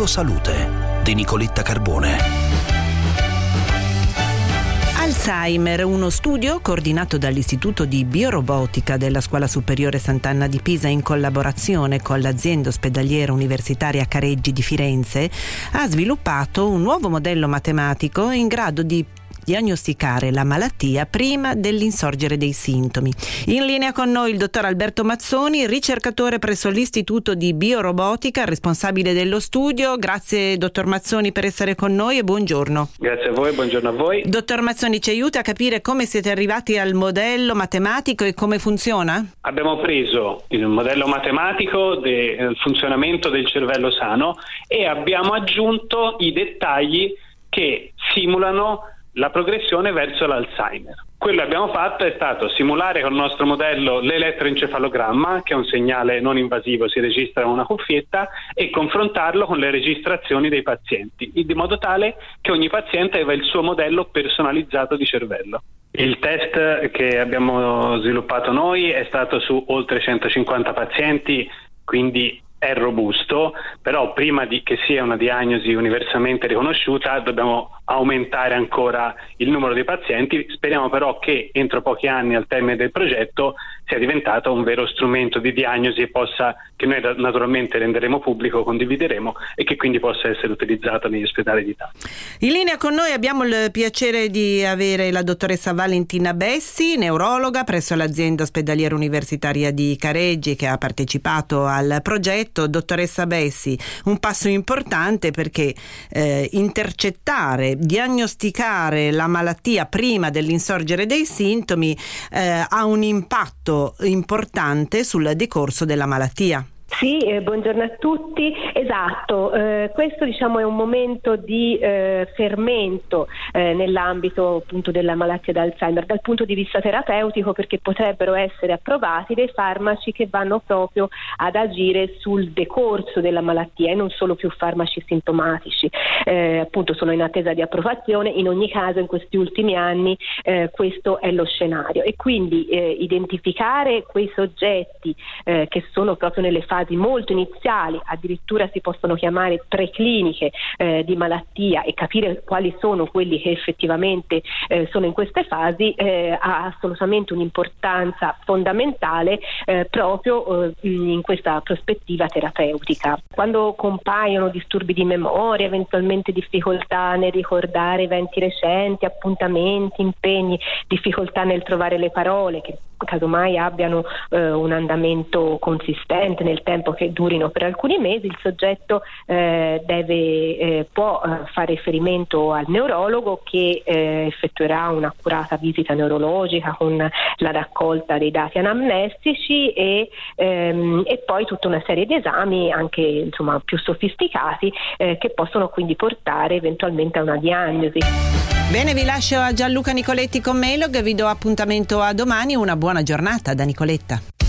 Vivo Salute di Nicoletta Carbone. Alzheimer, uno studio coordinato dall'Istituto di Biorobotica della Scuola Superiore Sant'Anna di Pisa in collaborazione con l'azienda ospedaliera universitaria Careggi di Firenze, ha sviluppato un nuovo modello matematico in grado di diagnosticare la malattia prima dell'insorgere dei sintomi. In linea con noi il dottor Alberto Mazzoni, ricercatore presso l'Istituto di Biorobotica, responsabile dello studio. Grazie dottor Mazzoni per essere con noi e buongiorno. Grazie a voi, buongiorno a voi. Dottor Mazzoni ci aiuta a capire come siete arrivati al modello matematico e come funziona? Abbiamo preso il modello matematico del funzionamento del cervello sano e abbiamo aggiunto i dettagli che simulano la progressione verso l'Alzheimer. Quello che abbiamo fatto è stato simulare con il nostro modello l'elettroencefalogramma, che è un segnale non invasivo, si registra con una cuffietta, e confrontarlo con le registrazioni dei pazienti, in modo tale che ogni paziente aveva il suo modello personalizzato di cervello. Il test che abbiamo sviluppato noi è stato su oltre 150 pazienti, quindi è robusto, però prima che sia una diagnosi universalmente riconosciuta dobbiamo aumentare ancora il numero di pazienti. Speriamo però che entro pochi anni al termine del progetto sia diventato un vero strumento di diagnosi possa, che noi naturalmente renderemo pubblico, condivideremo e che quindi possa essere utilizzato negli ospedali d'Italia. In linea con noi abbiamo il piacere di avere la dottoressa Valentina Bessi, neurologa presso l'azienda ospedaliera universitaria di Careggi che ha partecipato al progetto dottoressa Bessi, un passo importante perché eh, intercettare, diagnosticare la malattia prima dell'insorgere dei sintomi eh, ha un impatto importante sul decorso della malattia. Sì, eh, buongiorno a tutti. Esatto, eh, questo diciamo, è un momento di eh, fermento eh, nell'ambito appunto, della malattia d'Alzheimer dal punto di vista terapeutico perché potrebbero essere approvati dei farmaci che vanno proprio ad agire sul decorso della malattia e non solo più farmaci sintomatici. Eh, appunto sono in attesa di approvazione, in ogni caso in questi ultimi anni eh, questo è lo scenario e quindi identificare quei soggetti che sono proprio nelle fasi fasi molto iniziali, addirittura si possono chiamare precliniche eh, di malattia e capire quali sono quelli che effettivamente eh, sono in queste fasi eh, ha assolutamente un'importanza fondamentale eh, proprio eh, in questa prospettiva terapeutica. Quando compaiono disturbi di memoria, eventualmente difficoltà nel ricordare eventi recenti, appuntamenti, impegni, difficoltà nel trovare le parole che casomai abbiano eh, un andamento consistente nel tempo che durino per alcuni mesi, il soggetto eh, deve, eh, può eh, fare riferimento al neurologo che eh, effettuerà un'accurata visita neurologica con la raccolta dei dati anamnestici e, ehm, e poi tutta una serie di esami anche insomma, più sofisticati che possono quindi portare eventualmente a una diagnosi. Bene, vi lascio a Gianluca Nicoletti con Melog, vi do appuntamento a domani, una buona giornata da Nicoletta.